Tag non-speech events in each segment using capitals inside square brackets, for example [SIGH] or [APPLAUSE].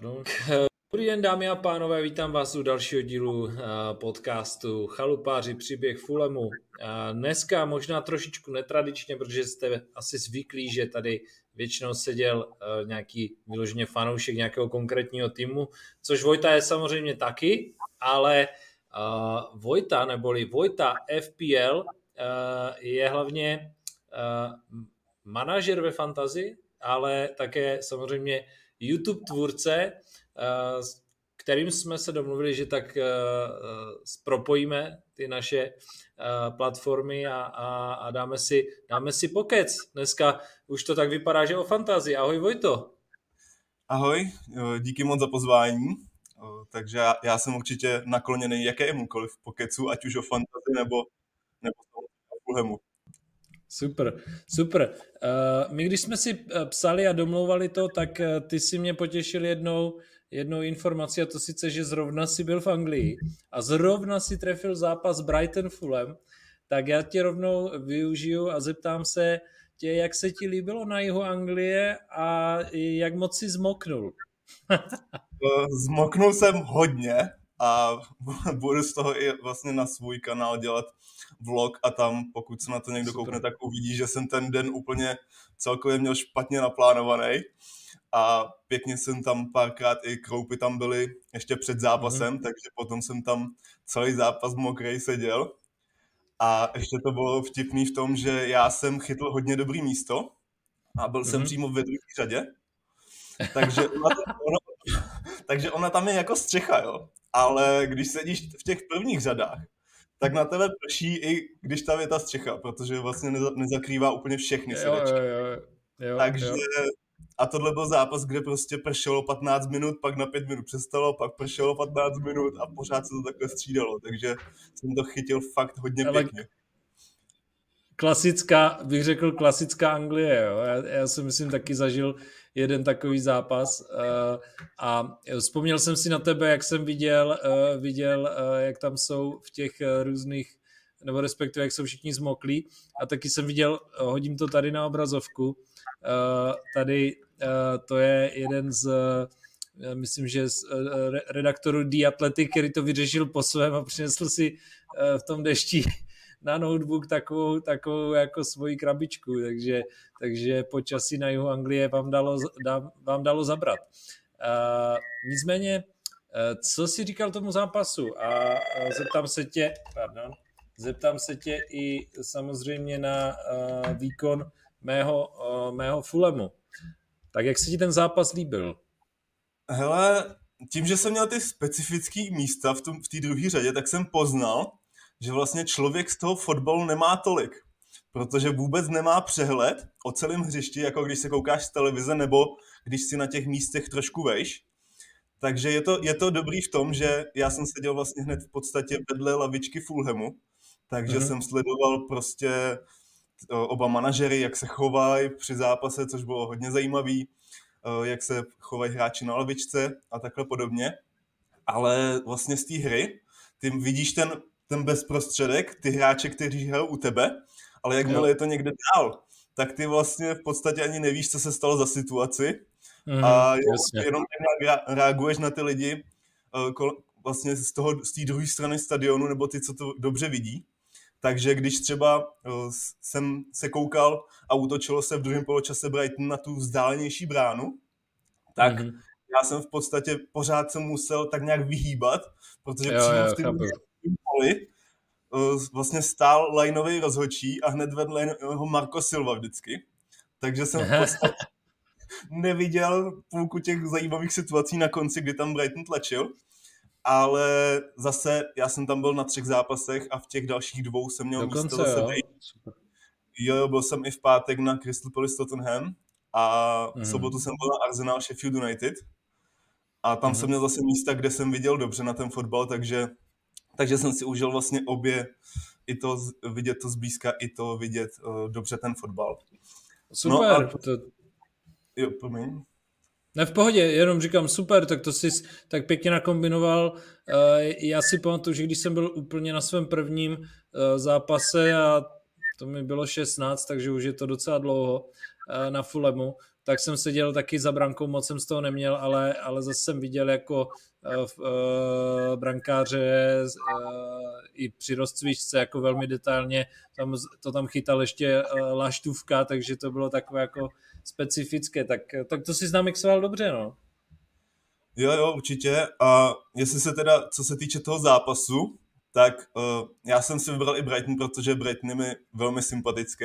No. [LAUGHS] Dobrý den dámy a pánové, vítám vás u dalšího dílu eh, podcastu Chalupáři příběh Fulemu. Eh, dneska možná trošičku netradičně, protože jste asi zvyklí, že tady většinou seděl eh, nějaký vyloženě fanoušek nějakého konkrétního týmu, což Vojta je samozřejmě taky, ale Vojta neboli Vojta FPL je hlavně manažer ve fantazi, ale také samozřejmě YouTube tvůrce, Eh, s kterým jsme se domluvili, že tak eh, eh, propojíme ty naše platformy a, a, a dáme, si, dáme si pokec. Dneska už to tak vypadá, že o fantazii. Ahoj Vojto. Ahoj, díky moc za pozvání. Takže já, já jsem určitě nakloněný jakémukoliv pokecu, ať už o fantazii nebo, nebo o Fulhamu. Super, super. My když jsme si psali a domlouvali to, tak ty si mě potěšil jednou, jednou informaci a to sice, že zrovna si byl v Anglii a zrovna si trefil zápas Brighton Fulham, tak já tě rovnou využiju a zeptám se tě, jak se ti líbilo na jihu Anglie a jak moc si zmoknul. [LAUGHS] Eh, zmoknul jsem hodně a [LAUGHS] budu z toho i vlastně na svůj kanál dělat vlog a tam, pokud se na to někdo Super. koukne, tak uvidí, že jsem ten den úplně celkově měl špatně naplánovaný a pěkně jsem tam párkrát i kroupy tam byly ještě před zápasem, mm-hmm. takže potom jsem tam celý zápas mokrý seděl. A ještě to bylo vtipný v tom, že já jsem chytl hodně dobrý místo a byl mm-hmm. jsem mhm. přímo ve druhé řadě. Takže ona, ona, [LAUGHS] takže ona tam je jako střecha, jo. Ale když sedíš v těch prvních řadách, tak na tebe prší i když tam je ta střecha, protože vlastně nezakrývá úplně všechny. Jo, jo, jo. Jo, Takže jo. A tohle byl zápas, kde prostě pršelo 15 minut, pak na 5 minut přestalo, pak pršelo 15 minut a pořád se to takhle střídalo, takže jsem to chytil fakt hodně Ale pěkně. Klasická, bych řekl klasická Anglie, jo. Já, já si myslím taky zažil jeden takový zápas uh, a vzpomněl jsem si na tebe, jak jsem viděl, uh, viděl uh, jak tam jsou v těch různých nebo respektive jak jsou všichni zmoklí. A taky jsem viděl, hodím to tady na obrazovku, tady Eh, to je jeden z eh, myslím, že z eh, redaktorů The Athletic, který to vyřešil po svém a přinesl si v tom dešti na notebook takovou, takovou jako svoji krabičku, takže, takže počasí na jihu Anglie vám dalo, vám dalo zabrat. Uh, nicméně, uh, co si říkal tomu zápasu? A zeptám se tě, pardon, zeptám se tě i samozřejmě na uh, výkon mého, uh, mého Fulemu. Tak jak se ti ten zápas líbil? Hele, tím, že jsem měl ty specifické místa v, tom, v té druhé řadě, tak jsem poznal, že vlastně člověk z toho fotbalu nemá tolik, protože vůbec nemá přehled o celém hřišti, jako když se koukáš z televize, nebo když si na těch místech trošku vejš. Takže je to, je to dobrý v tom, že já jsem seděl vlastně hned v podstatě vedle lavičky Fulhamu, takže mm-hmm. jsem sledoval prostě oba manažery, jak se chovají při zápase, což bylo hodně zajímavý, jak se chovají hráči na lavičce a takhle podobně. Ale vlastně z té hry, ty vidíš ten, ten bezprostředek, ty hráče, kteří hrajou u tebe, ale jakmile je to někde dál, tak ty vlastně v podstatě ani nevíš, co se stalo za situaci mm, a jasně. jenom reaguješ na ty lidi vlastně z toho z té druhé strany stadionu, nebo ty, co to dobře vidí. Takže když třeba uh, jsem se koukal a útočilo se v druhém poločase Brighton na tu vzdálenější bránu, tak mm-hmm. já jsem v podstatě pořád se musel tak nějak vyhýbat, protože jo, přímo jo, v tom poli uh, vlastně stál lineový rozhočí a hned vedle ho Marco Silva vždycky. Takže jsem v podstatě neviděl půlku těch zajímavých situací na konci, kdy tam Brighton tlačil ale zase já jsem tam byl na třech zápasech a v těch dalších dvou jsem měl Dokonce, místo zase jo. jo, byl jsem i v pátek na Crystal Palace Tottenham a v mm. sobotu jsem byl na Arsenal Sheffield United a tam mm. jsem měl zase místa, kde jsem viděl dobře na ten fotbal, takže, takže jsem si užil vlastně obě, i to vidět to zblízka, i to vidět uh, dobře ten fotbal. Super. No, a, to... Jo, promiň. Ne, v pohodě, jenom říkám super, tak to jsi tak pěkně nakombinoval. Eh, já si pamatuju, že když jsem byl úplně na svém prvním eh, zápase a to mi bylo 16, takže už je to docela dlouho na Fulemu, tak jsem seděl taky za brankou, moc jsem z toho neměl, ale, ale zase jsem viděl jako brankáře uh, i při rozcvičce jako velmi detailně, tam, to tam chytal ještě laštůvka, takže to bylo takové jako specifické, tak, tak to si znám mixoval dobře, no. Jo, jo, určitě. A jestli se teda, co se týče toho zápasu, tak uh, já jsem si vybral i Brighton, protože Brighton je mi velmi sympatický.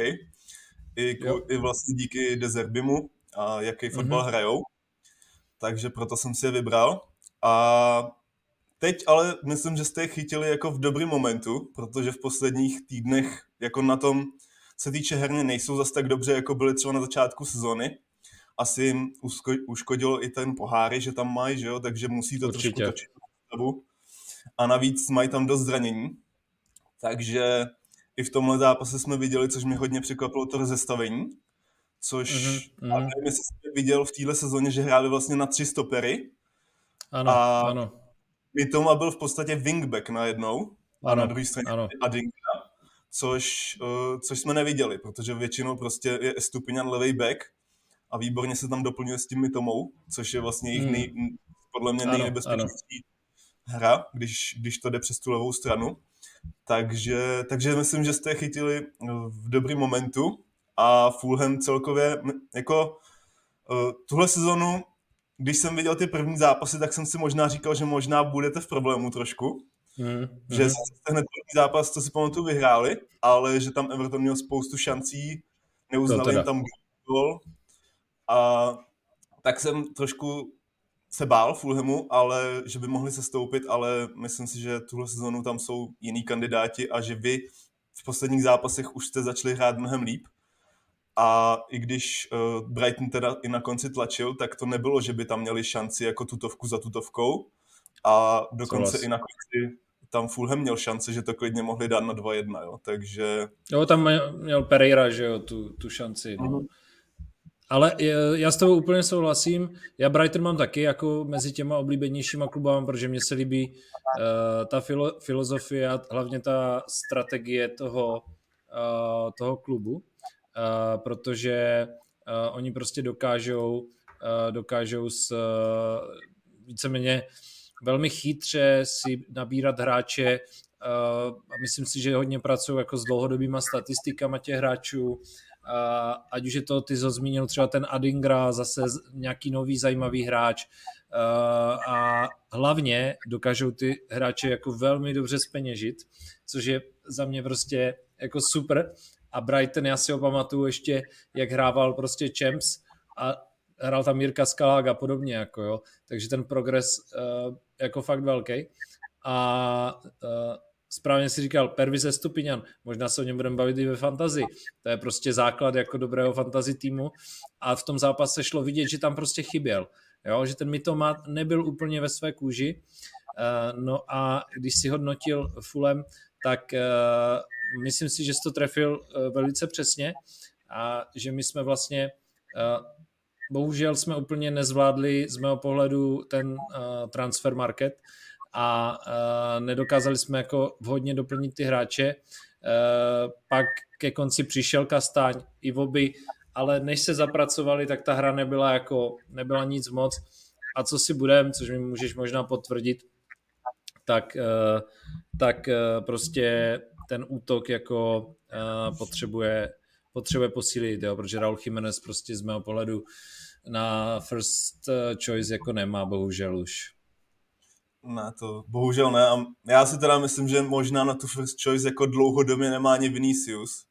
I, i vlastně díky Dezerbimu a jaký mm-hmm. fotbal hrajou. Takže proto jsem si je vybral. A teď ale myslím, že jste je chytili jako v dobrým momentu, protože v posledních týdnech jako na tom se týče herně nejsou zase tak dobře, jako byly třeba na začátku sezony. Asi jim uškodilo i ten poháry, že tam mají, že jo, takže musí to Určitě. trošku točit a navíc mají tam dost zranění. Takže i v tomhle zápase jsme viděli, což mi hodně překvapilo, to rozestavení, což mm-hmm. nevím, jestli jste viděl v téhle sezóně, že hráli vlastně na tři stopery. Ano, a ano. Mitoma byl v podstatě wingback najednou a ano, na druhé straně ano. Adinka, což, uh, což jsme neviděli, protože většinou prostě je Stupinian levý back a výborně se tam doplňuje s tím Mitomou, což je vlastně jejich mm. nej, podle mě nejnebezpečnější hra, když, když to jde přes tu levou stranu. Takže, takže myslím, že jste je chytili v dobrém momentu a Fulham celkově jako uh, tuhle sezonu, když jsem viděl ty první zápasy, tak jsem si možná říkal, že možná budete v problému trošku. Mm, že jste hned první zápas, co si pamatuju, vyhráli, ale že tam Everton měl spoustu šancí, neuznali tam gol. A tak jsem trošku se bál Fulhamu, ale že by mohli se stoupit, ale myslím si, že tuhle sezonu tam jsou jiní kandidáti a že vy v posledních zápasech už jste začali hrát mnohem líp. A i když uh, Brighton teda i na konci tlačil, tak to nebylo, že by tam měli šanci jako tutovku za tutovkou. A dokonce Souhlas. i na konci tam Fulham měl šance, že to klidně mohli dát na 2-1, jo. Takže... Jo, tam měl Pereira, že jo, tu, tu šanci. No. Uh-huh. Ale já s tebou úplně souhlasím. Já Brighton mám taky jako mezi těma oblíbenějšíma klubama, protože mě se líbí uh, ta filo, filozofie a hlavně ta strategie toho, uh, toho klubu, protože uh, oni prostě dokážou, uh, dokážou s víceméně velmi chytře si nabírat hráče a myslím si, že hodně pracují jako s dlouhodobýma statistikama těch hráčů, Uh, ať už je to, ty jsi zmínil třeba ten Adingra, zase nějaký nový zajímavý hráč. A hlavně dokážou ty hráče jako velmi dobře speněžit, což je za mě prostě jako super a Brighton, já si ho pamatuju ještě, jak hrával prostě Champs a hrál tam Mirka Skalák a podobně, jako jo. takže ten progres uh, jako fakt velký a uh, správně si říkal, Pervize Stupinian, možná se o něm budeme bavit i ve fantazi. To je prostě základ jako dobrého fantazy týmu a v tom zápase šlo vidět, že tam prostě chyběl. Jo, že ten Mitoma nebyl úplně ve své kůži. Uh, no a když si hodnotil Fulem, tak uh, myslím si, že jsi to trefil uh, velice přesně a že my jsme vlastně bohužel jsme úplně nezvládli z mého pohledu ten transfer market, a nedokázali jsme jako vhodně doplnit ty hráče. Pak ke konci přišel Kastáň, i Voby, ale než se zapracovali, tak ta hra nebyla jako, nebyla nic moc. A co si budem, což mi můžeš možná potvrdit, tak, uh, tak uh, prostě ten útok jako uh, potřebuje, potřebuje posílit, jo, protože Raul Jiménez prostě z mého pohledu na first choice jako nemá, bohužel už. Ne, to bohužel ne. A já si teda myslím, že možná na tu first choice jako dlouhodobě nemá ani Vinicius.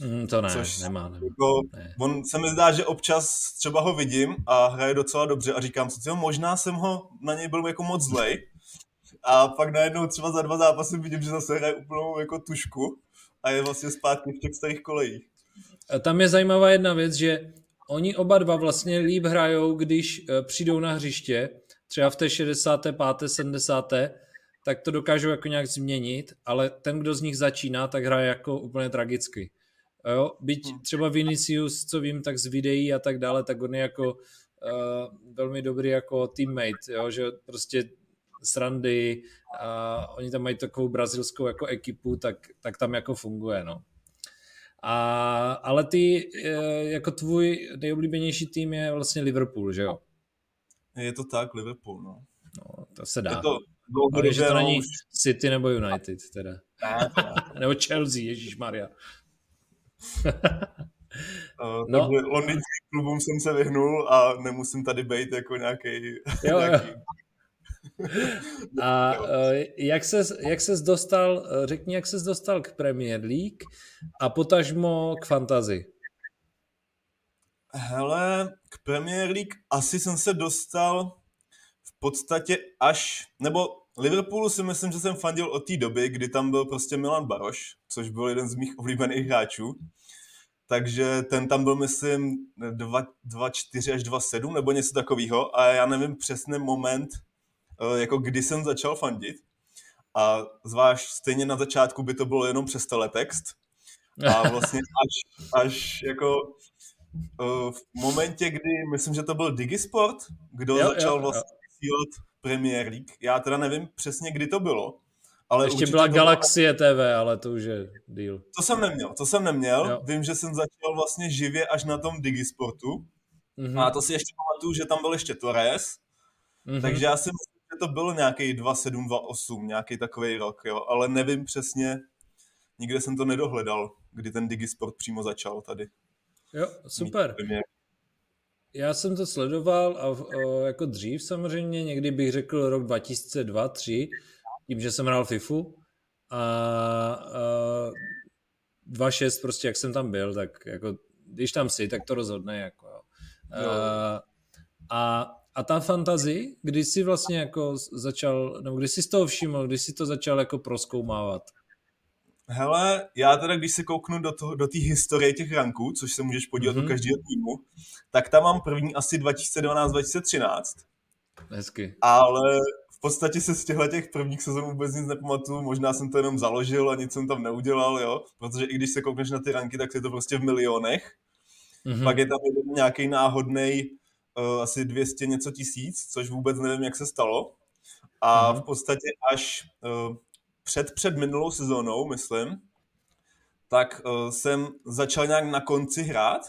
Mm, to ne, což nemá. nemá. Jako, ne. On se mi zdá, že občas třeba ho vidím a hraje docela dobře a říkám si, možná jsem ho na něj byl jako moc zlej. A pak najednou třeba za dva zápasy vidím, že zase hraje úplnou jako tušku a je vlastně zpátky v těch starých kolejích. Tam je zajímavá jedna věc, že oni oba dva vlastně líp hrajou, když eh, přijdou na hřiště, třeba v té 65. 70. tak to dokážou jako nějak změnit, ale ten, kdo z nich začíná, tak hraje jako úplně tragicky. Jo? Byť hmm. třeba Vinicius, co vím, tak z videí a tak dále, tak on je jako uh, velmi dobrý jako teammate, jo? že prostě srandy a oni tam mají takovou brazilskou jako ekipu, tak, tak tam jako funguje, no. A, ale ty, jako tvůj nejoblíbenější tým je vlastně Liverpool, že jo? Je to tak, Liverpool, no. No, to se dá. Je to ale že to není City nebo United teda. [LAUGHS] nebo Chelsea, Ježíš Maria. Uh, [LAUGHS] no. Takže londýnským klubům jsem se vyhnul a nemusím tady být jako [LAUGHS] nějaký. [LAUGHS] A uh, jak ses, jak ses dostal, řekni, jak ses dostal k Premier League a potažmo k fantazi? Hele, k Premier League asi jsem se dostal v podstatě až, nebo Liverpoolu si myslím, že jsem fandil od té doby, kdy tam byl prostě Milan Baroš, což byl jeden z mých [LAUGHS] oblíbených hráčů. Takže ten tam byl, myslím, 2,4 až 2,7 nebo něco takového a já nevím přesný moment, eh, jako kdy jsem začal fandit. A zvlášť stejně na začátku by to bylo jenom přes teletext. A [LAUGHS] vlastně až, až jako uh, v momentě, kdy, myslím, že to byl Digisport, kdo jo, začal jo, vlastně vysílat Premier League. Já teda nevím přesně, kdy to bylo. Ale Ještě byla Galaxie byla... TV, ale to už je deal. To jsem neměl, to jsem neměl. Jo. Vím, že jsem začal vlastně živě až na tom Digisportu. Mm-hmm. A to si ještě pamatuju, že tam byl ještě Torres. Mm-hmm. Takže já si myslím, to bylo nějaký 2.7, 2.8, nějaký takový rok, jo. Ale nevím přesně, nikde jsem to nedohledal, kdy ten Digisport přímo začal tady. Jo, super. Já jsem to sledoval a, a jako dřív samozřejmě, někdy bych řekl rok 2002-2003, tím, že jsem hrál FIFU a, a 2-6 prostě, jak jsem tam byl, tak jako, když tam jsi, tak to rozhodne, jako jo. jo. A, a, a ta fantazi, kdy jsi vlastně jako začal, nebo kdy jsi z toho všiml, kdy jsi to začal jako proskoumávat? Hele, já teda, když se kouknu do, toho, do té historie těch ranků, což se můžeš podívat mm-hmm. u každého týmu, tak tam mám první asi 2012-2013. Hezky. Ale v podstatě se z těchto těch prvních sezon vůbec nic nepamatuju, možná jsem to jenom založil a nic jsem tam neudělal, jo, protože i když se koukneš na ty ranky, tak je to prostě v milionech. Mm-hmm. Pak je tam nějaký náhodný uh, asi 200 něco tisíc, což vůbec nevím, jak se stalo. A mm-hmm. v podstatě až uh, před, před minulou sezónou, myslím, tak uh, jsem začal nějak na konci hrát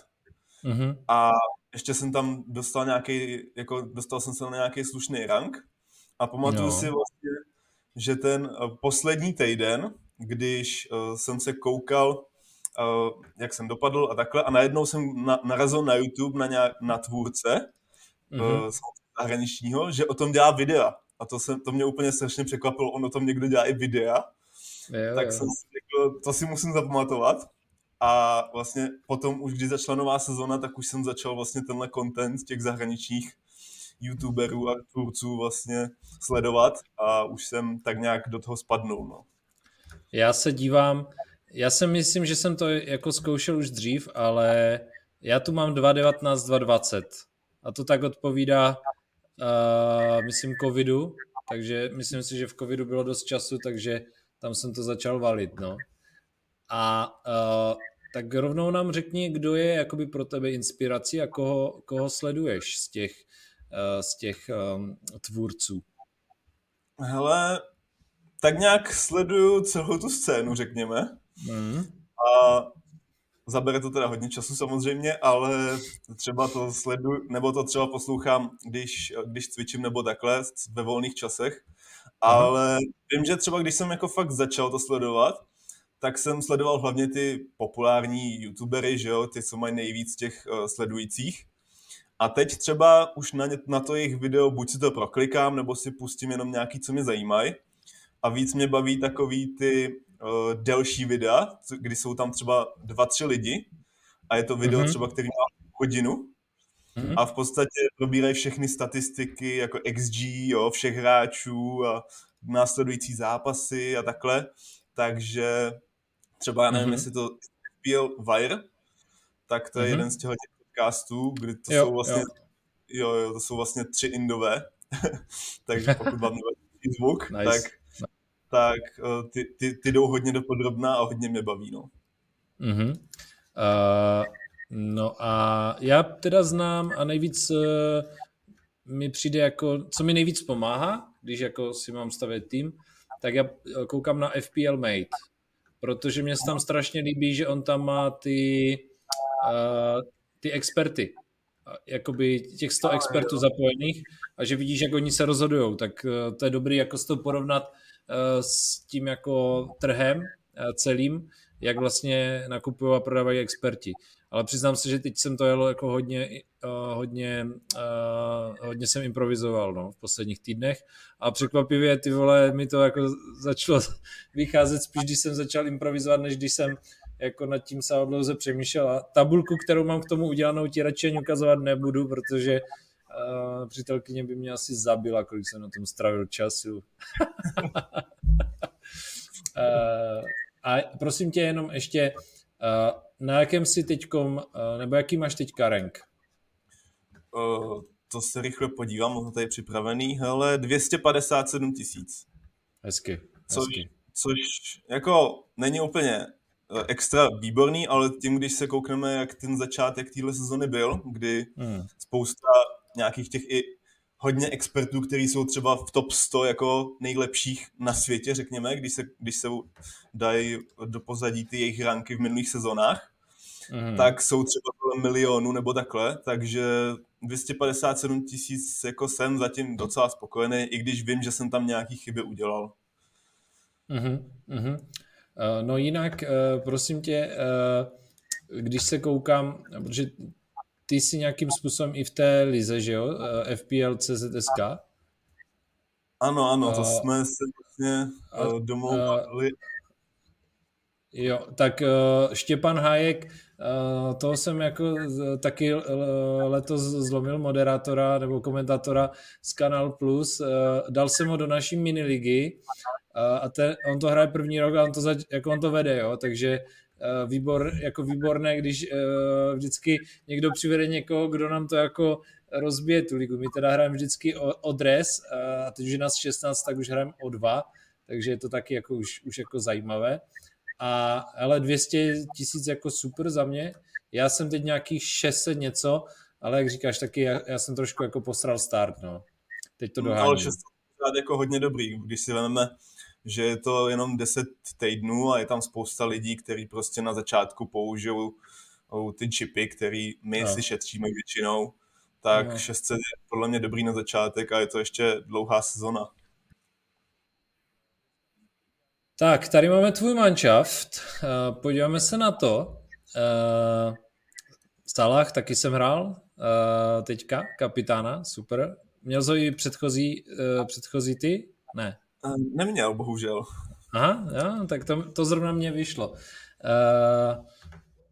mm-hmm. a ještě jsem tam dostal nějaký, jako dostal jsem se na nějaký slušný rank a pamatuju jo. si vlastně, že ten uh, poslední týden, když uh, jsem se koukal, uh, jak jsem dopadl a takhle, a najednou jsem na, narazil na YouTube na, nějak, na tvůrce mm-hmm. uh, zahraničního, že o tom dělá videa. A to, se, to mě úplně strašně překvapilo, on o tom někdo dělá i videa. Jo, tak jo. jsem si řekl, to si musím zapamatovat. A vlastně potom už, když začala nová sezona, tak už jsem začal vlastně tenhle content těch zahraničních youtuberů a tvůrců vlastně sledovat a už jsem tak nějak do toho spadnul. No. Já se dívám, já si myslím, že jsem to jako zkoušel už dřív, ale já tu mám 2.19, 2.20 a to tak odpovídá uh, myslím, covidu, takže myslím si, že v covidu bylo dost času, takže tam jsem to začal valit, no. A uh, tak rovnou nám řekni, kdo je jakoby pro tebe inspirací a koho, koho sleduješ z těch, uh, z těch um, tvůrců. Hele, tak nějak sleduju celou tu scénu, řekněme. Mm. A Zabere to teda hodně času samozřejmě, ale třeba to sledu, nebo to třeba poslouchám, když, když cvičím nebo takhle ve volných časech. Ale vím, že třeba když jsem jako fakt začal to sledovat, tak jsem sledoval hlavně ty populární youtubery, že jo, ty, co mají nejvíc těch uh, sledujících. A teď třeba už na, ně, na to jejich video buď si to proklikám, nebo si pustím jenom nějaký, co mě zajímají. A víc mě baví takový ty uh, delší videa, kdy jsou tam třeba dva, tři lidi a je to video mm-hmm. třeba, který má hodinu mm-hmm. a v podstatě probírají všechny statistiky jako XG, jo, všech hráčů a následující zápasy a takhle. Takže třeba, já nevím, mm-hmm. jestli to FPL Wire, tak to je mm-hmm. jeden z těch podcastů, kdy to jo, jsou vlastně jo. Jo, jo, to jsou vlastně tři indové, [LAUGHS] takže pokud vám zvuk, nice. tak tak uh, ty, ty, ty jdou hodně do podrobná a hodně mě baví. No. Mm-hmm. Uh, no a já teda znám a nejvíc uh, mi přijde jako, co mi nejvíc pomáhá, když jako si mám stavět tým, tak já koukám na FPL Mate. protože mě se tam strašně líbí, že on tam má ty, uh, ty experty, jakoby těch 100 expertů zapojených a že vidíš, jak oni se rozhodují, tak uh, to je dobrý jako to porovnat s tím jako trhem uh, celým, jak vlastně nakupují a prodávají experti. Ale přiznám se, že teď jsem to jel jako hodně, uh, hodně, hodně jsem improvizoval no, v posledních týdnech a překvapivě ty vole mi to jako začalo [LAUGHS] vycházet spíš, když jsem začal improvizovat, než když jsem jako nad tím se dlouze přemýšlel. A tabulku, kterou mám k tomu udělanou, ti radši ani ukazovat nebudu, protože uh, přítelkyně by mě asi zabila, kolik jsem na tom strávil času. [LAUGHS] uh, a prosím tě jenom ještě, uh, na jakém si teďkom, uh, nebo jaký máš teďka rank? Uh, to se rychle podívám, mám to tady připravený, hele, 257 tisíc. Hezky, což, což jako není úplně extra výborný, ale tím, když se koukneme, jak ten začátek téhle sezony byl, kdy hmm. spousta nějakých těch i hodně expertů, kteří jsou třeba v top 100 jako nejlepších na světě, řekněme, když se, když se dají do pozadí ty jejich ranky v minulých sezónách, mm. tak jsou třeba kolem milionu nebo takhle, takže 257 tisíc jako jsem zatím docela spokojený, i když vím, že jsem tam nějaký chyby udělal. Mm-hmm. Uh, no jinak, uh, prosím tě, uh, když se koukám, protože ty jsi nějakým způsobem i v té lize, že jo? Eh, FPL CZSK? Ano, ano, to uh, jsme se vlastně uh, domlouvali. Uh, jo, tak uh, Štěpan Hájek, uh, toho jsem jako taky letos zlomil moderátora nebo komentátora z Kanal Plus. Uh, dal jsem ho do naší miniligy uh, a ten, on to hraje první rok a on to, zač, jako on to vede, jo, takže Eh, výbor, jako výborné, když uh, vždycky někdo přivede někoho, kdo nám to jako rozbije tu ligu. My teda hrajeme vždycky o, o dres a teď už je nás 16, tak už hrajeme o dva, takže je to taky jako už, už jako zajímavé. A ale 200 tisíc jako super za mě. Já jsem teď nějakých 600 něco, ale jak říkáš, taky já, já jsem trošku jako posral start, no. Teď to doháním. Ale 600 jako hodně dobrý, když si vezmeme že je to jenom 10 týdnů a je tam spousta lidí, kteří prostě na začátku použijou ty čipy, který my no. si šetříme většinou, tak no. 600 je podle mě dobrý na začátek a je to ještě dlouhá sezona. Tak, tady máme tvůj manšaft. Eh, podíváme se na to. Eh, Salah taky jsem hrál eh, teďka, kapitána, super. Měl jsi i předchozí, předchozí ty? Ne. Neměl, bohužel. Aha, jo, tak to, to zrovna mě vyšlo. Uh,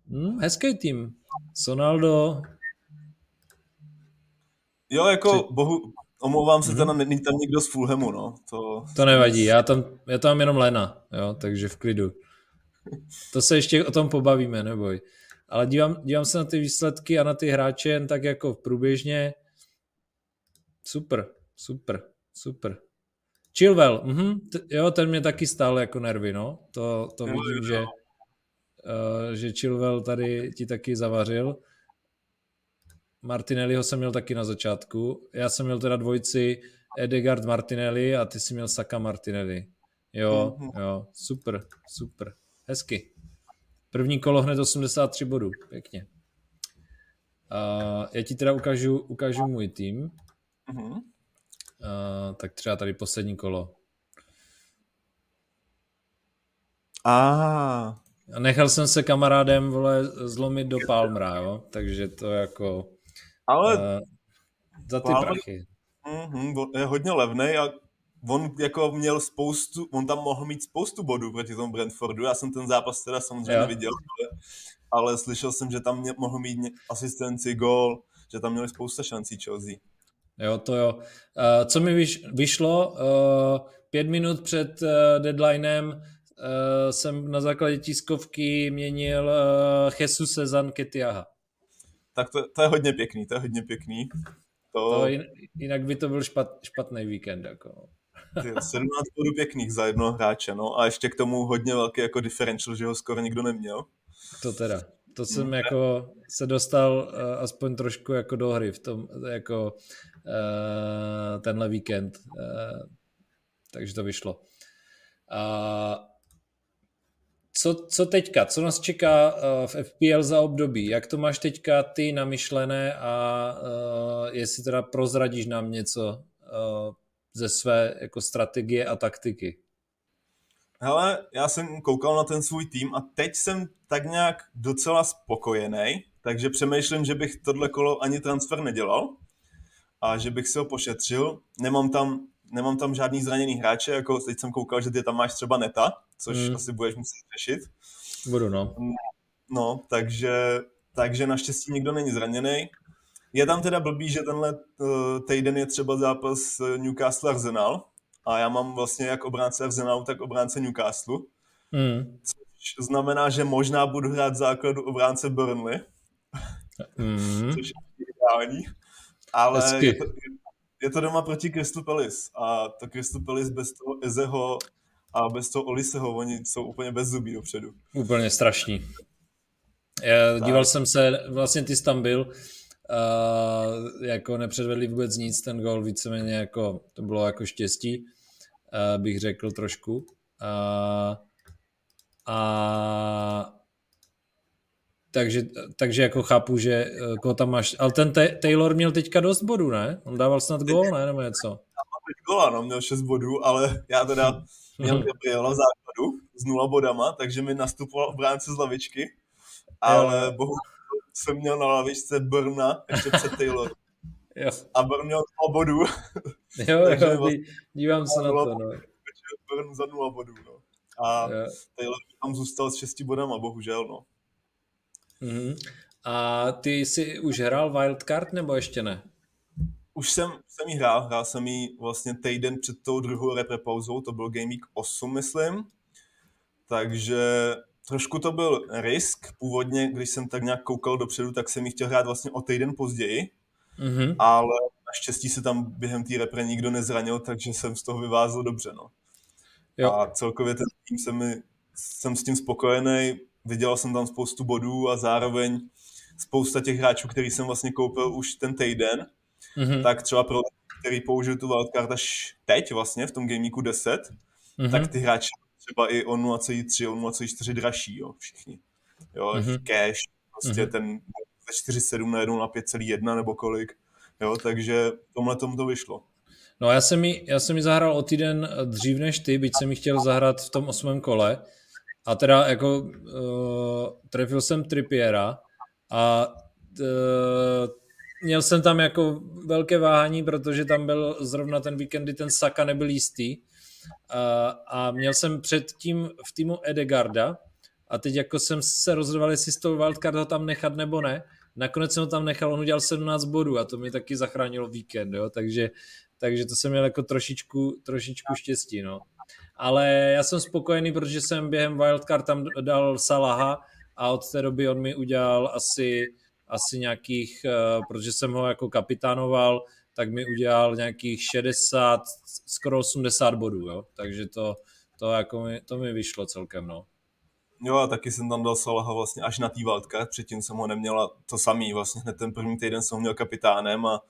hm, hezký tým. Sonaldo. Jo, jako Při... bohu, omlouvám se, mm-hmm. není tam někdo z Fulhamu, no. To, to nevadí, já tam, já tam mám jenom Lena, jo, takže v klidu. To se ještě o tom pobavíme, neboj. Ale dívám, dívám se na ty výsledky a na ty hráče jen tak jako průběžně. Super, super, super. Chilwell, mm-hmm. jo, ten mě taky stál jako nervy, no. To, to vidím, že, uh, že Chilwell tady ti taky zavařil. Martinelliho jsem měl taky na začátku. Já jsem měl teda dvojici Edegard Martinelli a ty si měl Saka Martinelli. Jo, mm-hmm. jo, super, super. Hezky. První kolo hned 83 bodů, pěkně. Uh, já ti teda ukážu, ukážu můj tým. Mm-hmm. Uh, tak třeba tady poslední kolo. A. A nechal jsem se kamarádem vole, zlomit do Palmra, jo? takže to jako... Ale... Uh, za ty Palmer... prachy. Mm-hmm, je hodně levný a on jako měl spoustu, on tam mohl mít spoustu bodů proti tomu Brentfordu. Já jsem ten zápas teda samozřejmě jo. neviděl, ale, ale slyšel jsem, že tam mě, mohl mít asistenci, gol, že tam měli spousta šancí Chelsea. Jo, to jo. Uh, co mi vyš, vyšlo, uh, pět minut před uh, deadlinem uh, jsem na základě tiskovky měnil uh, Jesuse za Nketiaha. Tak to, to je hodně pěkný, to je hodně pěkný. To... to jinak by to byl špat, špatný víkend. Jako. [LAUGHS] 17 bodů pěkných za jednoho hráče, no a ještě k tomu hodně velký jako differential, že ho skoro nikdo neměl. To teda to jsem jako se dostal uh, aspoň trošku jako do hry v tom, jako tenhle víkend. Uh, takže to vyšlo. Uh, co, co teďka? Co nás čeká uh, v FPL za období? Jak to máš teďka ty namyšlené a jestli teda prozradíš nám něco ze své jako strategie a taktiky? Hele, já jsem koukal na ten svůj tým a teď jsem tak nějak docela spokojený, takže přemýšlím, že bych tohle kolo ani transfer nedělal a že bych si ho pošetřil. Nemám tam, nemám tam žádný zraněný hráče, jako teď jsem koukal, že ty tam máš třeba neta, což mm. asi budeš muset řešit. Budu, no. No, takže, takže naštěstí nikdo není zraněný. Je tam teda blbý, že tenhle uh, týden je třeba zápas Newcastle Arsenal a já mám vlastně jak obránce Arsenalu, tak obránce Newcastle. Mm. Což znamená, že možná budu hrát základu obránce Burnley, mm. což je ideální. Ale je to, je to doma proti Crystal Palace a to Crystal Palace bez toho Ezeho a bez toho Oliseho, oni jsou úplně bez zubí dopředu. Úplně strašní. Já díval jsem se, vlastně ty jsi tam byl, uh, jako nepředvedli vůbec nic, ten gol víceméně jako, to bylo jako štěstí, uh, bych řekl trošku. Uh, a takže, takže jako chápu, že koho tam máš, ale ten Taylor měl teďka dost bodů, ne? On dával snad gol, ne? Nebo něco? Gola, no, měl 6 bodů, ale já teda měl [LAUGHS] Gabriela v základu s nula bodama, takže mi nastupoval obránce z lavičky, ale bohužel jsem měl na lavičce Brna ještě před Taylor. [LAUGHS] Jo. A Brn měl 2 bodů. [LAUGHS] Jo, jo, vlastně dívám se na to, no. Brn za 0 bodů, no. A jo. Taylor tam zůstal s 6 bodama, bohužel, no. Mm-hmm. A ty jsi už hrál Wildcard nebo ještě ne? Už jsem, jsem jí hrál, hrál jsem jí vlastně týden před tou druhou repre pauzou, to byl Game Week 8, myslím. Takže trošku to byl risk. Původně, když jsem tak nějak koukal dopředu, tak jsem ji chtěl hrát vlastně o týden později. Mm-hmm. Ale naštěstí se tam během té repre nikdo nezranil, takže jsem z toho vyvázl dobře. No. Jo. A celkově ten tým se mi, jsem s tím spokojený vydělal jsem tam spoustu bodů a zároveň spousta těch hráčů, který jsem vlastně koupil už ten týden, mm-hmm. tak třeba pro který použil tu wildcard až teď vlastně v tom gameweeku 10, mm-hmm. tak ty hráči třeba i o 0,3, o 0,4 dražší, jo, všichni. Jo, mm-hmm. cash, prostě mm-hmm. ten ze 4,7 na 1 na 5,1 nebo kolik, jo, takže tomhle tomu to vyšlo. No já jsem, mi, já jsem mi zahrál o týden dřív než ty, byť jsem mi chtěl zahrát v tom osmém kole, a teda jako uh, trefil jsem Trippiera a uh, měl jsem tam jako velké váhání, protože tam byl zrovna ten víkend, kdy ten Saka nebyl jistý. Uh, a měl jsem předtím v týmu Edegarda a teď jako jsem se rozhodoval, jestli z toho wildcard ho tam nechat nebo ne. Nakonec jsem ho tam nechal, on udělal 17 bodů a to mi taky zachránilo víkend, jo? Takže, takže to jsem měl jako trošičku, trošičku štěstí, no ale já jsem spokojený, protože jsem během wildcard tam dal Salaha a od té doby on mi udělal asi, asi nějakých, uh, protože jsem ho jako kapitánoval, tak mi udělal nějakých 60, skoro 80 bodů, jo? takže to, to, jako mi, to mi vyšlo celkem, no. Jo, a taky jsem tam dal Salaha vlastně až na tý wildcard, předtím jsem ho neměla to samý, vlastně hned ten první týden jsem ho měl kapitánem a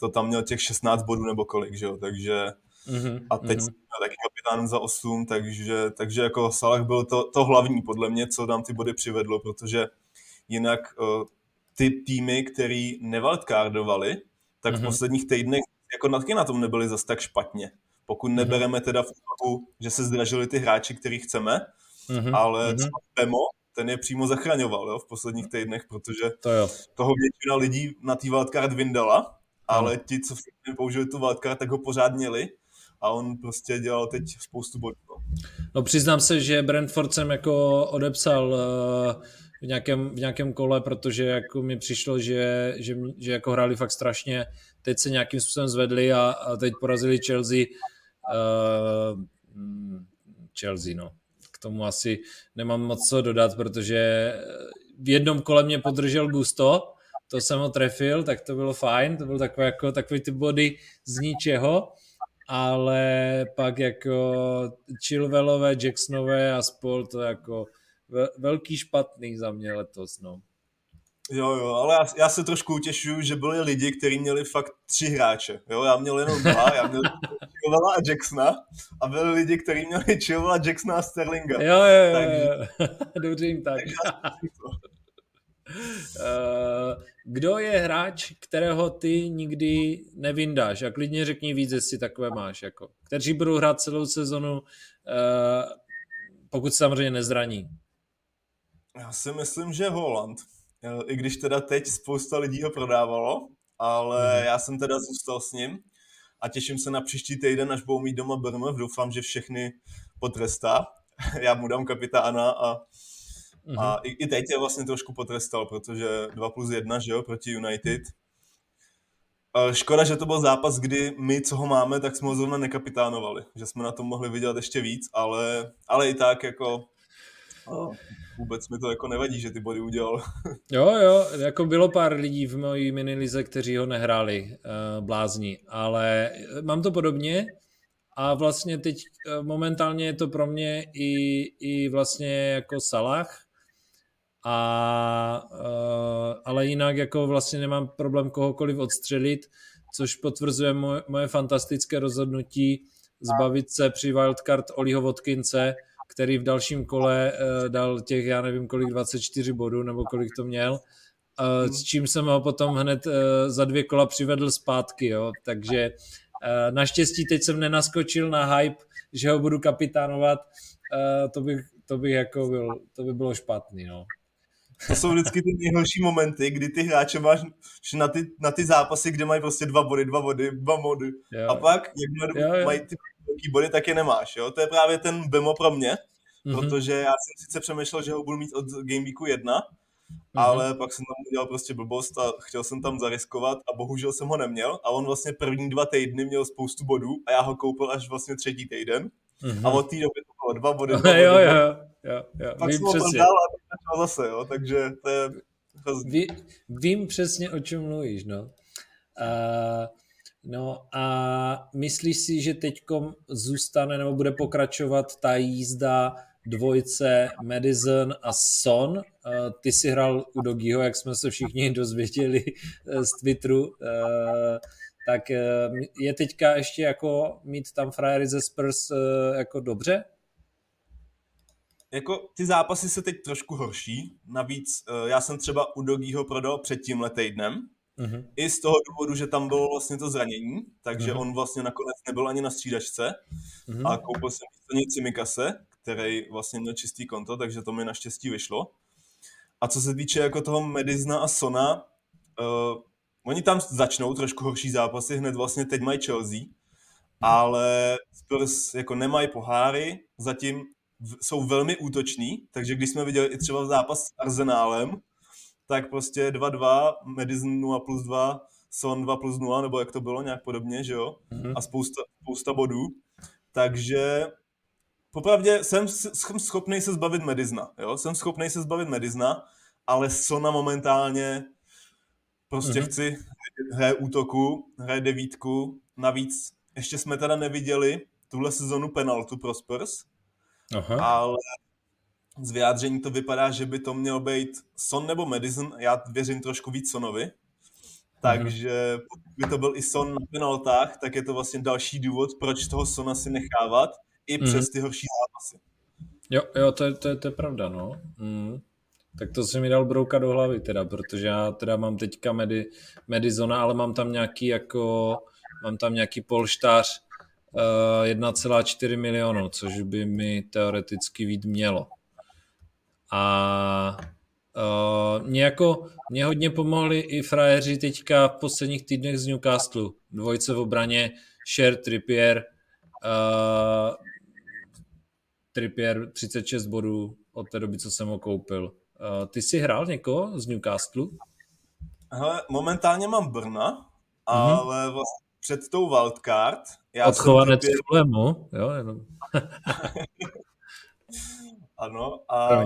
to tam měl těch 16 bodů nebo kolik, že jo, takže Mm-hmm, a teď mm-hmm. taky kapitán za 8, takže, takže jako Salah byl to, to hlavní podle mě, co tam ty body přivedlo, protože jinak uh, ty týmy, který nevaldkardovali, tak mm-hmm. v posledních týdnech jako taky na tom nebyli zas tak špatně. Pokud mm-hmm. nebereme teda v úvahu, že se zdražili ty hráči, který chceme, mm-hmm. ale mm-hmm. Pemo, ten je přímo zachraňoval jo, v posledních týdnech, protože to jo. toho většina lidí na té wildcard vyndala, ale ti, co použili tu wildcard, tak ho pořád měli a on prostě dělal teď spoustu bodů. No. no přiznám se, že Brentford jsem jako odepsal uh, v nějakém, v nějakém kole, protože jako mi přišlo, že, že, že jako hráli fakt strašně, teď se nějakým způsobem zvedli a, a teď porazili Chelsea. Uh, Chelsea, no. K tomu asi nemám moc co dodat, protože v jednom kole mě podržel Gusto, to jsem ho trefil, tak to bylo fajn, to byl takový, jako, takový ty body z ničeho ale pak jako Chilwellové, Jacksonové a spol to jako velký špatný za mě letos, no. Jo, jo, ale já, já se trošku utěšuju, že byli lidi, kteří měli fakt tři hráče. Jo, já měl jenom dva, já měl Chilwella a Jacksona a byli lidi, kteří měli Chilwella, Jacksona a Sterlinga. Jo, jo, jo, takže, jo. [LAUGHS] dobře jim tak. Eh, kdo je hráč, kterého ty nikdy nevyndáš? A klidně řekni víc, jestli takové máš. Jako. Kteří budou hrát celou sezonu, eh, pokud samozřejmě nezraní. Já si myslím, že Holland. I když teda teď spousta lidí ho prodávalo, ale mm. já jsem teda zůstal s ním a těším se na příští týden, až budou mít doma Brno. Doufám, že všechny potrestá. [LAUGHS] já mu dám kapitána a, mm. a i, i teď je vlastně trošku potrestal, protože 2 plus 1, že jo, proti United. Škoda, že to byl zápas, kdy my, co ho máme, tak jsme ho zrovna nekapitánovali. Že jsme na tom mohli vydělat ještě víc, ale, ale i tak jako vůbec mi to jako nevadí, že ty body udělal. [LAUGHS] jo, jo, jako bylo pár lidí v mojí minilize, kteří ho nehráli uh, blázni, ale mám to podobně a vlastně teď uh, momentálně je to pro mě i, i vlastně jako Salah, a, uh, ale jinak jako vlastně nemám problém kohokoliv odstřelit, což potvrzuje moje, moje fantastické rozhodnutí zbavit se při wildcard Oliho Vodkince, který v dalším kole uh, dal těch, já nevím kolik, 24 bodů, nebo kolik to měl, uh, s čím jsem ho potom hned za dvě kola přivedl zpátky, jo, takže naštěstí teď jsem nenaskočil na hype, že ho budu kapitánovat, to bych, to bych jako byl, to by bylo špatný, no. To jsou vždycky ty nejhorší momenty, kdy ty hráče máš na ty, na ty zápasy, kde mají prostě dva body, dva body, dva mody. Jo. A pak, jak mají ty velký body, tak je nemáš. Jo? To je právě ten bemo pro mě, mm-hmm. protože já jsem sice přemýšlel, že ho budu mít od Game Weeku 1, mm-hmm. ale pak jsem tam udělal prostě blbost a chtěl jsem tam zariskovat a bohužel jsem ho neměl a on vlastně první dva týdny měl spoustu bodů a já ho koupil až vlastně třetí týden mm-hmm. a od té doby to bylo dva body. Dva [LAUGHS] body jo, jo, jo, jo. Pak jsem ho prodal a zase, jo, takže to je Ví, vím přesně, o čem mluvíš, no. Uh, No a myslíš si, že teď zůstane nebo bude pokračovat ta jízda dvojce Madison a Son. Eh, ty si hrál u Dogiho, jak jsme se všichni [LAUGHS] dozvěděli eh, z Twitteru. Eh, tak je teďka ještě jako mít tam frajery ze Spurs jako dobře? Jako ty zápasy se teď trošku horší. Navíc já jsem třeba u Dogiho prodal před tímhle týdnem, Mm-hmm. I z toho důvodu, že tam bylo vlastně to zranění, takže mm-hmm. on vlastně nakonec nebyl ani na střídačce mm-hmm. a koupil jsem místo Cimikase, který vlastně měl čistý konto, takže to mi naštěstí vyšlo. A co se týče jako toho Medizna a Sona, uh, oni tam začnou trošku horší zápasy, hned vlastně teď mají Chelsea, ale Spurs jako nemají poháry, zatím jsou velmi útoční, takže když jsme viděli i třeba zápas s Arsenálem, tak prostě 2-2, Madison 0 plus 2, Son 2 plus 0, nebo jak to bylo, nějak podobně, že jo? Mm-hmm. A spousta, spousta bodů. Takže popravdě jsem, jsem schopný se zbavit Medizna, jo? Jsem schopný se zbavit Medizna, ale Sona momentálně prostě mm-hmm. chci, hraje útoku, hraje devítku, navíc ještě jsme teda neviděli tuhle sezonu penaltu pro Spurs, Aha. ale z vyjádření to vypadá, že by to měl být Son nebo Madison. Já věřím trošku víc Sonovi. Takže pokud by to byl i Son na penaltách, tak je to vlastně další důvod, proč toho Sona si nechávat i mm. přes ty horší zápasy. Jo, jo, to je, to je, to je pravda, no. Mm. Tak to se mi dal brouka do hlavy teda, protože já teda mám teďka Medi, Medizona, ale mám tam nějaký jako, mám tam nějaký polštář uh, eh, 1,4 milionu, což by mi teoreticky vít mělo. A uh, mě, jako, mě hodně pomohli i frajeři teďka v posledních týdnech z Newcastle. Dvojce v obraně, Sher, Trippier, uh, Trippier 36 bodů od té doby, co jsem ho koupil. Uh, ty jsi hrál někoho z Newcastle? Hele, momentálně mám Brna, mm-hmm. ale vlastně před tou wildcard... Já Odchovanec Trippier... jo, jenom. [LAUGHS] ano, a.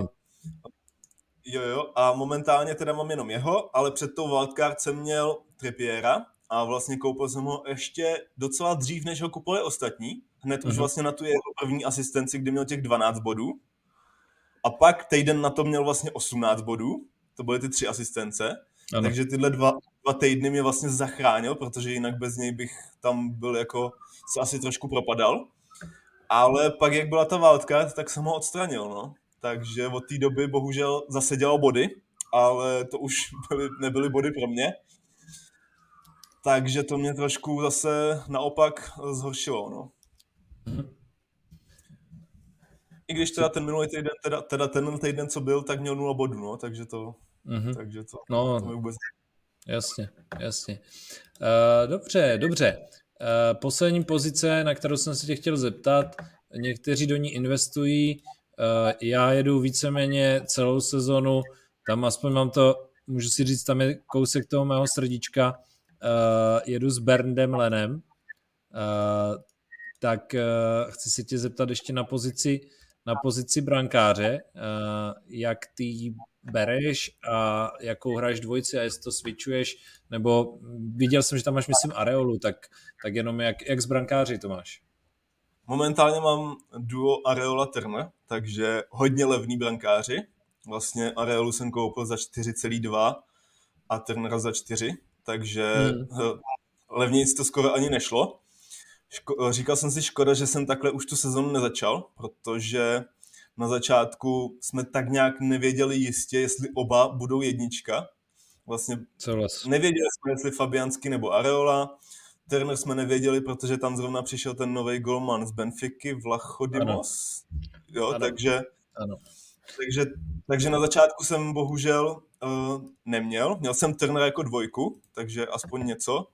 Jo, jo, a momentálně teda mám jenom jeho, ale před tou wildcard jsem měl Trippiera a vlastně koupil jsem ho ještě docela dřív, než ho kupovali ostatní. Hned uh-huh. už mhm. vlastně na tu jeho první asistenci, kdy měl těch 12 bodů. A pak týden na to měl vlastně 18 bodů. to byly ty tři asistence, ano. takže tyhle dva, dva týdny mě vlastně zachránil, protože jinak bez něj bych tam byl jako, se asi trošku propadal. Ale pak, jak byla ta wildcard, tak jsem ho odstranil, no. Takže od té doby bohužel zase dělal body, ale to už byly, nebyly body pro mě. Takže to mě trošku zase naopak zhoršilo, no. I když teda ten minulý týden, teda, teda ten týden, co byl, tak měl nula bodů, no, takže to, mm-hmm. takže to, no, to mi vůbec... Jasně, jasně. Uh, dobře, dobře. Uh, poslední pozice, na kterou jsem se tě chtěl zeptat, někteří do ní investují, uh, já jedu víceméně celou sezonu, tam aspoň mám to, můžu si říct, tam je kousek toho mého srdíčka, uh, jedu s Berndem Lenem, uh, tak uh, chci se tě zeptat ještě na pozici, na pozici brankáře, uh, jak ty bereš a jakou hraješ dvojici a jestli to switchuješ, nebo viděl jsem, že tam máš, myslím, Areolu, tak, tak jenom jak, jak z brankáři to máš? Momentálně mám duo Areola Turner, takže hodně levný brankáři. Vlastně Areolu jsem koupil za 4,2 a Turnera za 4, takže hmm. Eh, levnějc to skoro ani nešlo. Ško- říkal jsem si škoda, že jsem takhle už tu sezonu nezačal, protože na začátku jsme tak nějak nevěděli jistě, jestli oba budou jednička. Vlastně nevěděli jsme, jestli Fabiansky nebo Areola. Turner jsme nevěděli, protože tam zrovna přišel ten nový golman z Benfiky, Vlachodimos. Ano. Jo, ano. takže... Ano. Takže, takže na začátku jsem bohužel uh, neměl. Měl jsem Turner jako dvojku, takže aspoň něco.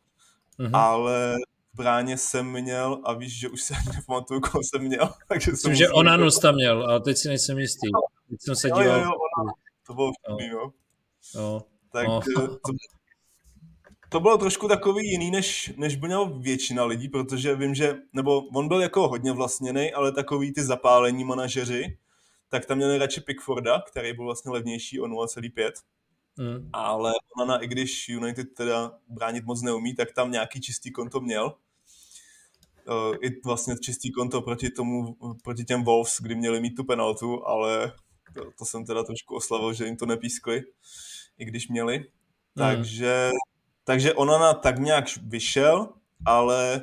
Mm-hmm. Ale v bráně jsem měl a víš, že už se [LAUGHS] nepamatuju, koho jsem měl. [LAUGHS] Takže Myslím, že Onanus tam měl, ale teď si nejsem jistý. Teď jsem se díval. Jo, jo, jo, to bylo vtipný, no. no. Tak no. Eh, to, to bylo trošku takový jiný, než, než by měl většina lidí, protože vím, že, nebo on byl jako hodně vlastněný, ale takový ty zapálení manažeři, tak tam měli radši Pickforda, který byl vlastně levnější o 0,5. Mm. Ale ona, i když United teda bránit moc neumí, tak tam nějaký čistý konto měl. Uh, I vlastně čistý konto proti tomu, proti těm Wolves, kdy měli mít tu penaltu, ale to, to jsem teda trošku oslavil, že jim to nepískli, i když měli. Mm. Takže, takže ona tak nějak vyšel, ale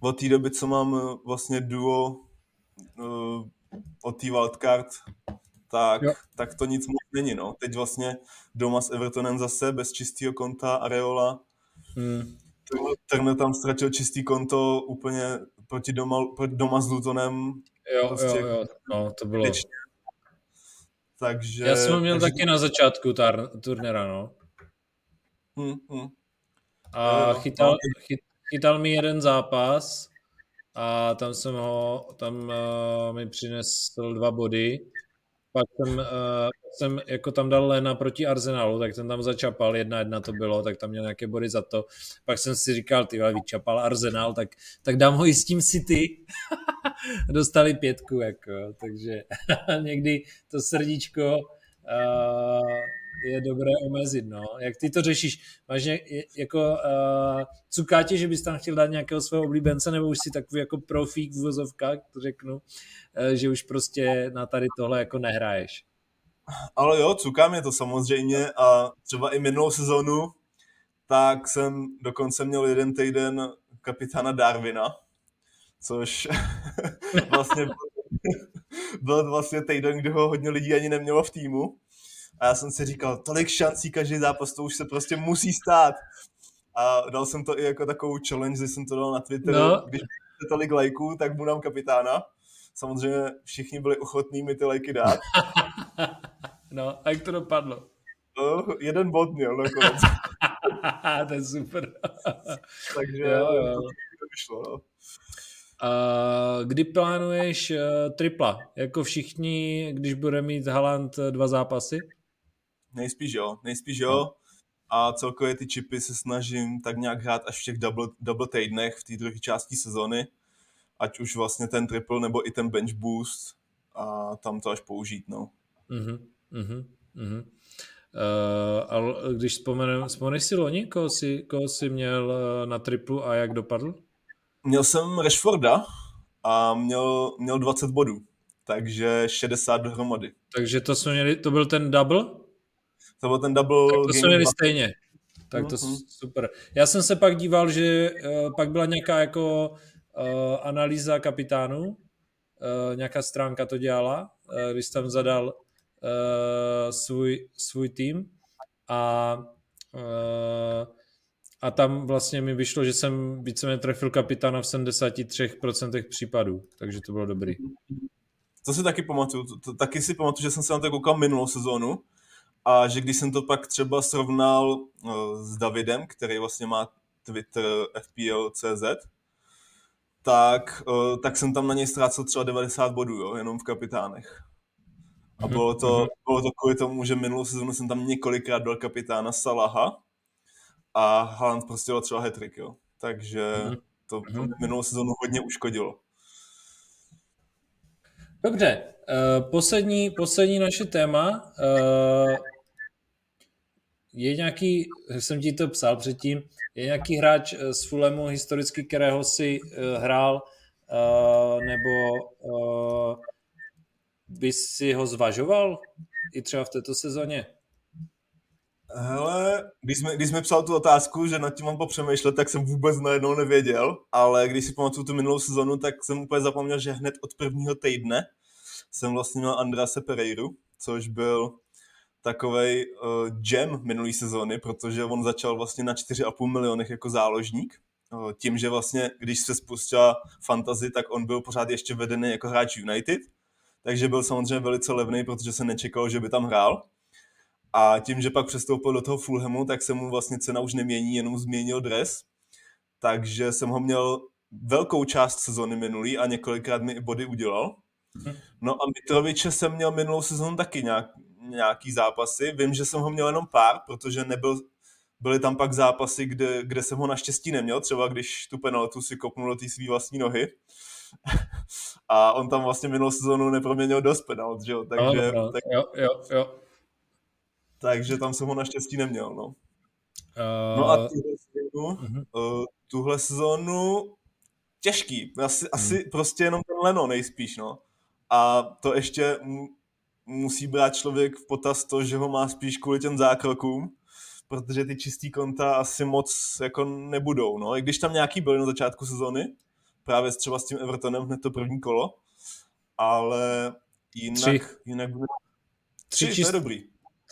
od té doby, co mám vlastně duo uh, od té wildcard, tak, tak to nic moc není. No. Teď vlastně doma s Evertonem zase bez čistého konta Areola. Hmm. Turner tam ztratil čistý konto úplně proti doma, proti doma s Lutonem. Jo, prostě jo, jo, no, to bylo... Tečně. Takže... Já jsem ho měl takže... taky na začátku tar, turnera, no. Hmm, hmm. A chytal, no. chyt, chytal mi jeden zápas a tam jsem ho, tam uh, mi přinesl dva body. Pak jsem, uh, jsem jako tam dal Lena proti Arsenalu, tak jsem tam začapal, jedna jedna to bylo, tak tam měl nějaké body za to. Pak jsem si říkal, ty vyčapal Arsenal, tak, tak dám ho i s tím City. [LAUGHS] Dostali pětku, jako, takže [LAUGHS] někdy to srdíčko uh, je dobré omezit, no. Jak ty to řešíš? Máš ně, jako uh, cuká tě, že bys tam chtěl dát nějakého svého oblíbence, nebo už si takový jako profík v vozovkách, to řeknu, uh, že už prostě na tady tohle jako nehraješ? Ale jo, cuká mě to samozřejmě a třeba i minulou sezonu, tak jsem dokonce měl jeden týden kapitána Darwina, což [LAUGHS] vlastně byl vlastně týden, kdy ho hodně lidí ani nemělo v týmu. A já jsem si říkal, tolik šancí každý zápas, to už se prostě musí stát. A dal jsem to i jako takovou challenge, že jsem to dal na Twitteru, no. když tolik lajků, tak mu dám kapitána. Samozřejmě všichni byli ochotní mi ty lajky dát. [LAUGHS] no, a jak to dopadlo? No, jeden bod měl nakonec. [LAUGHS] to je super. [LAUGHS] Takže jo, jo. to vyšlo, no. Uh, kdy plánuješ uh, tripla? Jako všichni, když bude mít Haland dva zápasy? Nejspíš jo, nejspíš jo. No. A celkově ty čipy se snažím tak nějak hrát až v těch double, double týdnech v té druhé části sezony. Ať už vlastně ten triple nebo i ten bench boost a tam to až použít, no. Uh-huh, uh-huh, uh-huh. Uh, ale když vzpomeneš, vzpomeneš si loni, koho jsi, koho jsi měl uh, na triplu a jak dopadl? Měl jsem Rashforda a měl, měl 20 bodů, takže 60 dohromady. Takže to jsme měli, to byl ten double? To byl ten double tak to jsme měli stejně. Tak to uh-huh. super. Já jsem se pak díval, že uh, pak byla nějaká jako uh, analýza kapitánů, uh, nějaká stránka to dělala, uh, když tam zadal uh, svůj, svůj tým a uh, a tam vlastně mi vyšlo, že jsem víceméně trefil kapitána v 73% případů, takže to bylo dobrý. To si taky pamatuju, to, to, taky si pamatuju, že jsem se na to koukal minulou sezónu a že když jsem to pak třeba srovnal uh, s Davidem, který vlastně má Twitter FPL.cz, tak, uh, tak jsem tam na něj ztrácel třeba 90 bodů, jo, jenom v kapitánech. A mhm, bylo to, mhm. bylo to kvůli tomu, že minulou sezónu jsem tam několikrát dal kapitána Salaha a Haaland prostě dal třeba hat jo. Takže mhm. to, to minulou sezónu hodně uškodilo. Dobře, uh, poslední, poslední naše téma. Je nějaký, jsem ti to psal předtím, je nějaký hráč eh, z Fulemu historicky, kterého si uh, hrál, uh, nebo bys si ho zvažoval i třeba v této sezóně? Hele, když jsme, když jsme psal tu otázku, že nad tím mám popřemýšlet, tak jsem vůbec najednou nevěděl, ale když si pamatuju tu minulou sezonu, tak jsem úplně zapomněl, že hned od prvního týdne jsem vlastně měl Andrase Pereiru, což byl takovej uh, gem minulý sezóny, protože on začal vlastně na 4,5 milionech jako záložník. Uh, tím, že vlastně, když se spustila fantasy, tak on byl pořád ještě vedený jako hráč United, takže byl samozřejmě velice levný, protože se nečekalo, že by tam hrál. A tím, že pak přestoupil do toho Fulhamu, tak se mu vlastně cena už nemění, jenom změnil dres. Takže jsem ho měl velkou část sezony minulý a několikrát mi i body udělal. Mhm. No a Mitroviče jsem měl minulou sezonu taky nějak, nějaký zápasy. Vím, že jsem ho měl jenom pár, protože nebyl, byly tam pak zápasy, kde, kde jsem ho naštěstí neměl, třeba když tu penaltu si kopnul do té své vlastní nohy. [LAUGHS] a on tam vlastně minulou sezonu neproměnil dost penalt, že jo? Takže, no, no, tak, jo, jo, jo. Takže tam jsem ho naštěstí neměl, no. Uh... No a tuhle sezonu, uh-huh. uh, tuhle sezonu těžký. Asi, uh-huh. asi prostě jenom ten Leno nejspíš, no. A to ještě musí brát člověk v potaz to, že ho má spíš kvůli těm zákrokům, protože ty čistý konta asi moc jako nebudou. No. I když tam nějaký byly na začátku sezony, právě třeba s tím Evertonem hned to první kolo, ale jinak, tři. jinak tři, tři čist, to je dobrý.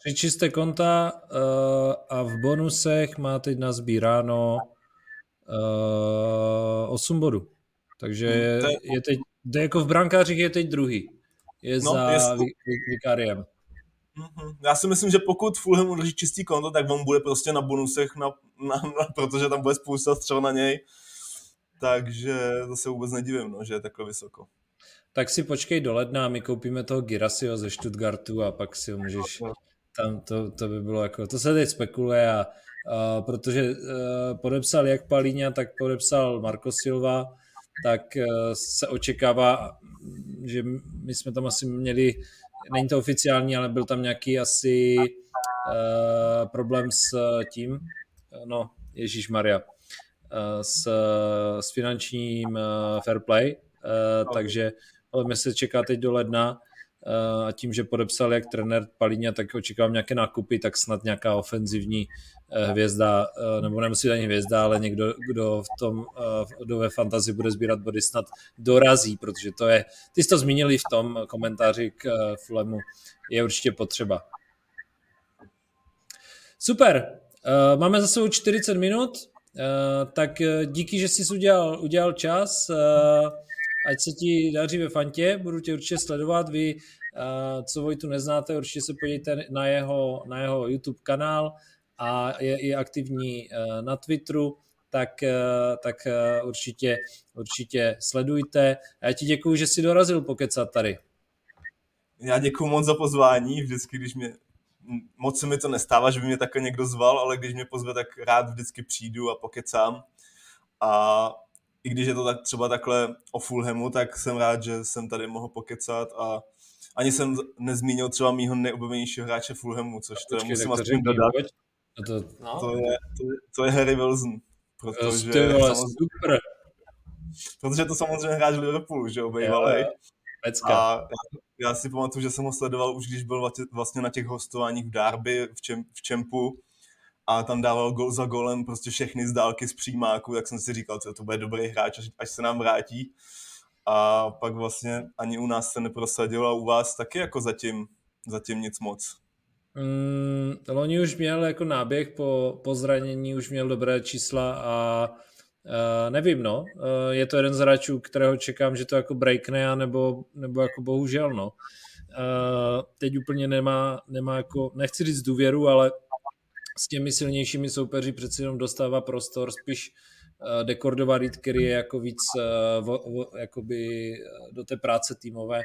Tři čisté konta uh, a v bonusech má teď nazbíráno uh, 8 bodů. Takže hmm, je, je teď, jako v brankářích je teď druhý je no, za jestli... Vikariem. Mm-hmm. Já si myslím, že pokud Fulham udrží čistý konto, tak on bude prostě na bonusech, na, na, na, protože tam bude spousta střel na něj. Takže to se vůbec nedivím, no, že je takhle vysoko. Tak si počkej do ledna, my koupíme toho Girasio ze Stuttgartu a pak si ho můžeš... Tam to, to by bylo jako... To se teď spekuluje a Uh, protože uh, podepsal jak Palíňa, tak podepsal Marco Silva, tak uh, se očekává že my jsme tam asi měli, není to oficiální, ale byl tam nějaký asi uh, problém s tím, no, Ježíš Maria, uh, s, s finančním uh, fair play, uh, takže ale se čeká teď do ledna a tím, že podepsal jak trenér Palíňa, tak očekávám nějaké nákupy, tak snad nějaká ofenzivní Eh, hvězda, eh, nebo nemusí ani hvězda, ale někdo, kdo v tom, eh, kdo ve fantazi bude sbírat body, snad dorazí, protože to je, ty jsi to zmínili v tom komentáři k Fulemu, je určitě potřeba. Super, máme za sebou 40 minut, tak díky, že jsi udělal, udělal čas, ať se ti daří ve fantě, budu tě určitě sledovat, vy, co Vojtu neznáte, určitě se podívejte na jeho, na jeho YouTube kanál, a je i aktivní eh, na Twitteru, tak, eh, tak eh, určitě, určitě sledujte. A já ti děkuji, že jsi dorazil pokecat tady. Já děkuji moc za pozvání, vždycky, když mě moc se mi to nestává, že by mě takhle někdo zval, ale když mě pozve, tak rád vždycky přijdu a pokecám. A i když je to tak třeba takhle o Fulhamu, tak jsem rád, že jsem tady mohl pokecat a ani jsem nezmínil třeba mýho nejoblíbenějšího hráče Fulhamu, což to musím aspoň dodat. To, no. to, je, to, je, to je Harry Wilson. Protože, jo, super. Protože to samozřejmě hráč Liverpoolu, že jo. A já, já si pamatuju, že jsem ho sledoval už, když byl vlastně na těch hostováních v Darby, v, čem, v Čempu a tam dával gol za golem prostě všechny z dálky z přímáku, tak jsem si říkal, že to bude dobrý hráč, až, až se nám vrátí. A pak vlastně ani u nás se neprosadil a u vás taky jako zatím, zatím nic moc. Mm, Loni už měl jako náběh po, po zranění, už měl dobré čísla a uh, nevím, no. Uh, je to jeden z hráčů, kterého čekám, že to jako breakne, nebo, nebo jako bohužel, no. Uh, teď úplně nemá, nemá jako, nechci říct důvěru, ale s těmi silnějšími soupeři přeci jenom dostává prostor, spíš uh, dekordovat který je jako víc uh, vo, vo, jakoby do té práce týmové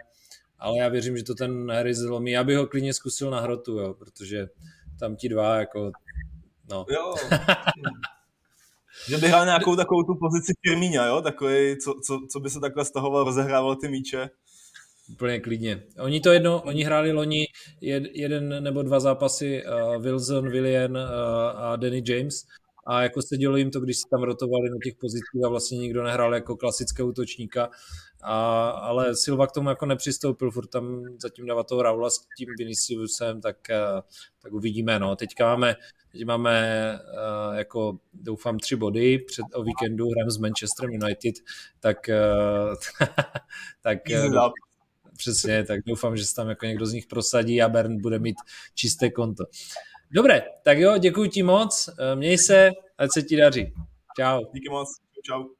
ale já věřím, že to ten Harry zlomí. Já bych ho klidně zkusil na hrotu, jo, protože tam ti dva jako, no. Jo. [LAUGHS] že by hrál nějakou takovou tu pozici Firmíňa, jo, takový, co, co, co by se takhle stahoval, rozehrával ty míče. Úplně klidně. Oni to jedno, oni hráli loni jed, jeden nebo dva zápasy uh, Wilson, Willian uh, a Danny James a jako se dělo jim to, když se tam rotovali na těch pozicích a vlastně nikdo nehrál jako klasického útočníka, a, ale Silva k tomu jako nepřistoupil, furt tam zatím dává toho Raula s tím Viniciusem, tak, eh, tak uvidíme, no. Teďka máme, teď máme jako doufám tři body před o víkendu hrajeme s Manchesterem United, tak [LAUGHS] tak uh, přesně, tak doufám, že se tam jako někdo z nich prosadí a Bern bude mít čisté konto. Dobré, tak jo, děkuji ti moc, měj se, ať se ti daří. Čau. Díky moc, čau.